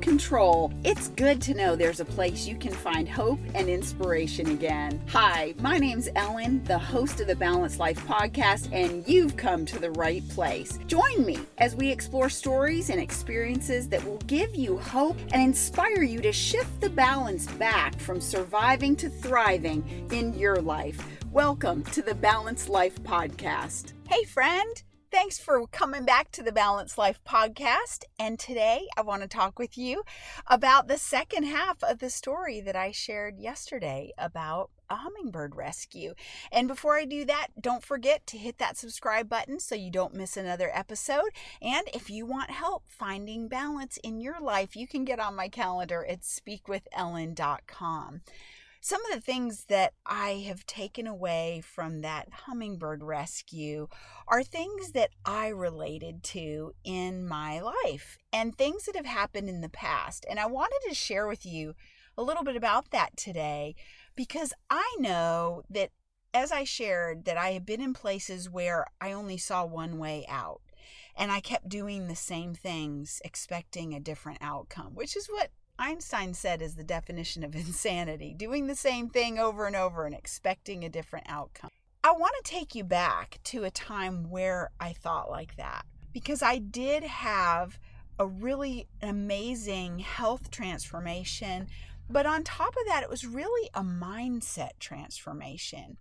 control, it's good to know there's a place you can find hope and inspiration again. Hi, my name's Ellen, the host of the Balanced Life podcast, and you've come to the right place. Join me as we explore stories and experiences that will give you hope and inspire you to shift the balance back from surviving to thriving in your life. Welcome to the Balanced Life podcast. Hey, friend. Thanks for coming back to the Balanced Life podcast. And today I want to talk with you about the second half of the story that I shared yesterday about a hummingbird rescue. And before I do that, don't forget to hit that subscribe button so you don't miss another episode. And if you want help finding balance in your life, you can get on my calendar at speakwithellen.com some of the things that I have taken away from that hummingbird rescue are things that I related to in my life and things that have happened in the past. And I wanted to share with you a little bit about that today because I know that as I shared that I have been in places where I only saw one way out and I kept doing the same things expecting a different outcome, which is what Einstein said is the definition of insanity doing the same thing over and over and expecting a different outcome. I want to take you back to a time where I thought like that because I did have a really amazing health transformation. But on top of that, it was really a mindset transformation.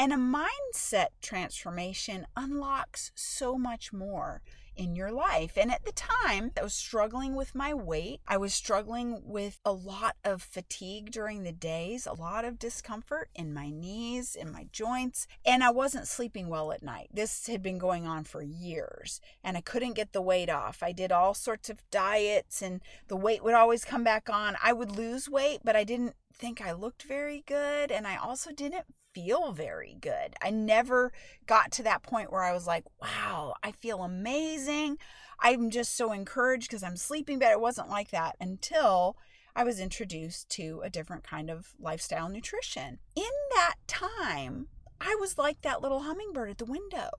And a mindset transformation unlocks so much more in your life. And at the time, I was struggling with my weight. I was struggling with a lot of fatigue during the days, a lot of discomfort in my knees, in my joints, and I wasn't sleeping well at night. This had been going on for years, and I couldn't get the weight off. I did all sorts of diets, and the weight would always come back on. I would lose weight, but I didn't think I looked very good, and I also didn't feel very good. I never got to that point where I was like, wow, I feel amazing. I'm just so encouraged because I'm sleeping better. It wasn't like that until I was introduced to a different kind of lifestyle nutrition. In that time, I was like that little hummingbird at the window.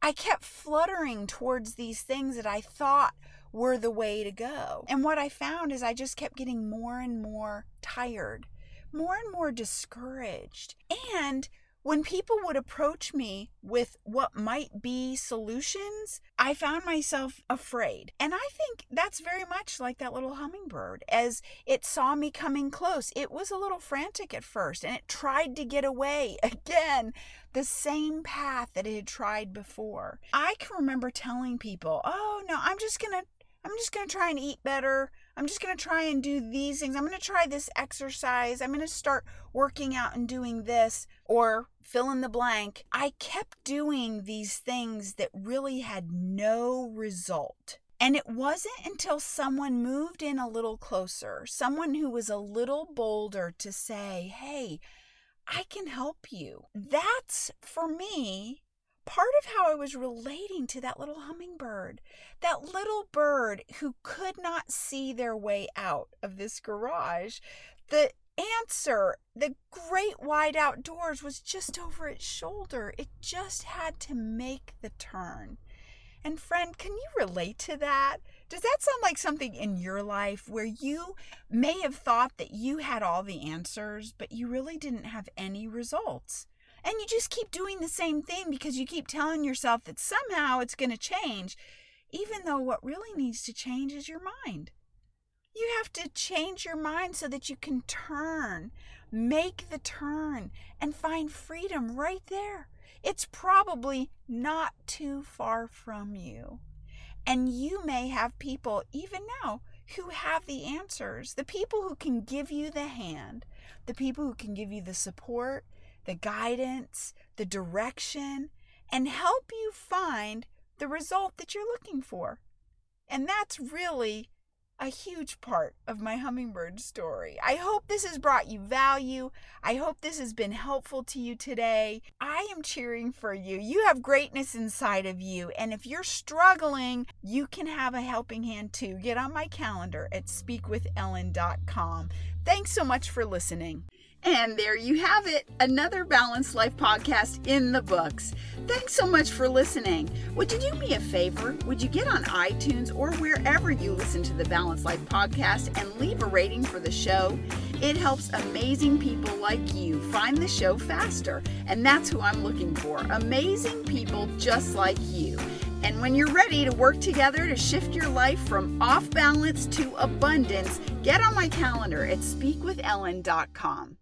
I kept fluttering towards these things that I thought were the way to go. And what I found is I just kept getting more and more tired more and more discouraged. And when people would approach me with what might be solutions, I found myself afraid. And I think that's very much like that little hummingbird. As it saw me coming close, it was a little frantic at first and it tried to get away again, the same path that it had tried before. I can remember telling people, oh no, I'm just gonna. I'm just going to try and eat better. I'm just going to try and do these things. I'm going to try this exercise. I'm going to start working out and doing this or fill in the blank. I kept doing these things that really had no result. And it wasn't until someone moved in a little closer, someone who was a little bolder to say, Hey, I can help you. That's for me part of how I was relating to that little hummingbird, that little bird who could not see their way out of this garage. The answer, the great wide outdoors, was just over its shoulder. It just had to make the turn. And, friend, can you relate to that? Does that sound like something in your life where you may have thought that you had all the answers, but you really didn't have any results? And you just keep doing the same thing because you keep telling yourself that somehow it's going to change, even though what really needs to change is your mind. You have to change your mind so that you can turn, make the turn, and find freedom right there. It's probably not too far from you. And you may have people, even now, who have the answers, the people who can give you the hand, the people who can give you the support, the guidance, the direction, and help you find the result that you're looking for. And that's really a huge part of my hummingbird story. I hope this has brought you value. I hope this has been helpful to you today. I am cheering for you. You have greatness inside of you. And if you're struggling, you can have a helping hand too. Get on my calendar at speakwithellen.com. Thanks so much for listening. And there you have it, another Balanced Life podcast in the books. Thanks so much for listening. Would you do me a favor? Would you get on iTunes or wherever you listen to the Balanced Life podcast and leave a rating for the show? It helps amazing people like you find the show faster, and that's who I'm looking for amazing people just like you. And when you're ready to work together to shift your life from off balance to abundance, get on my calendar at speakwithellen.com.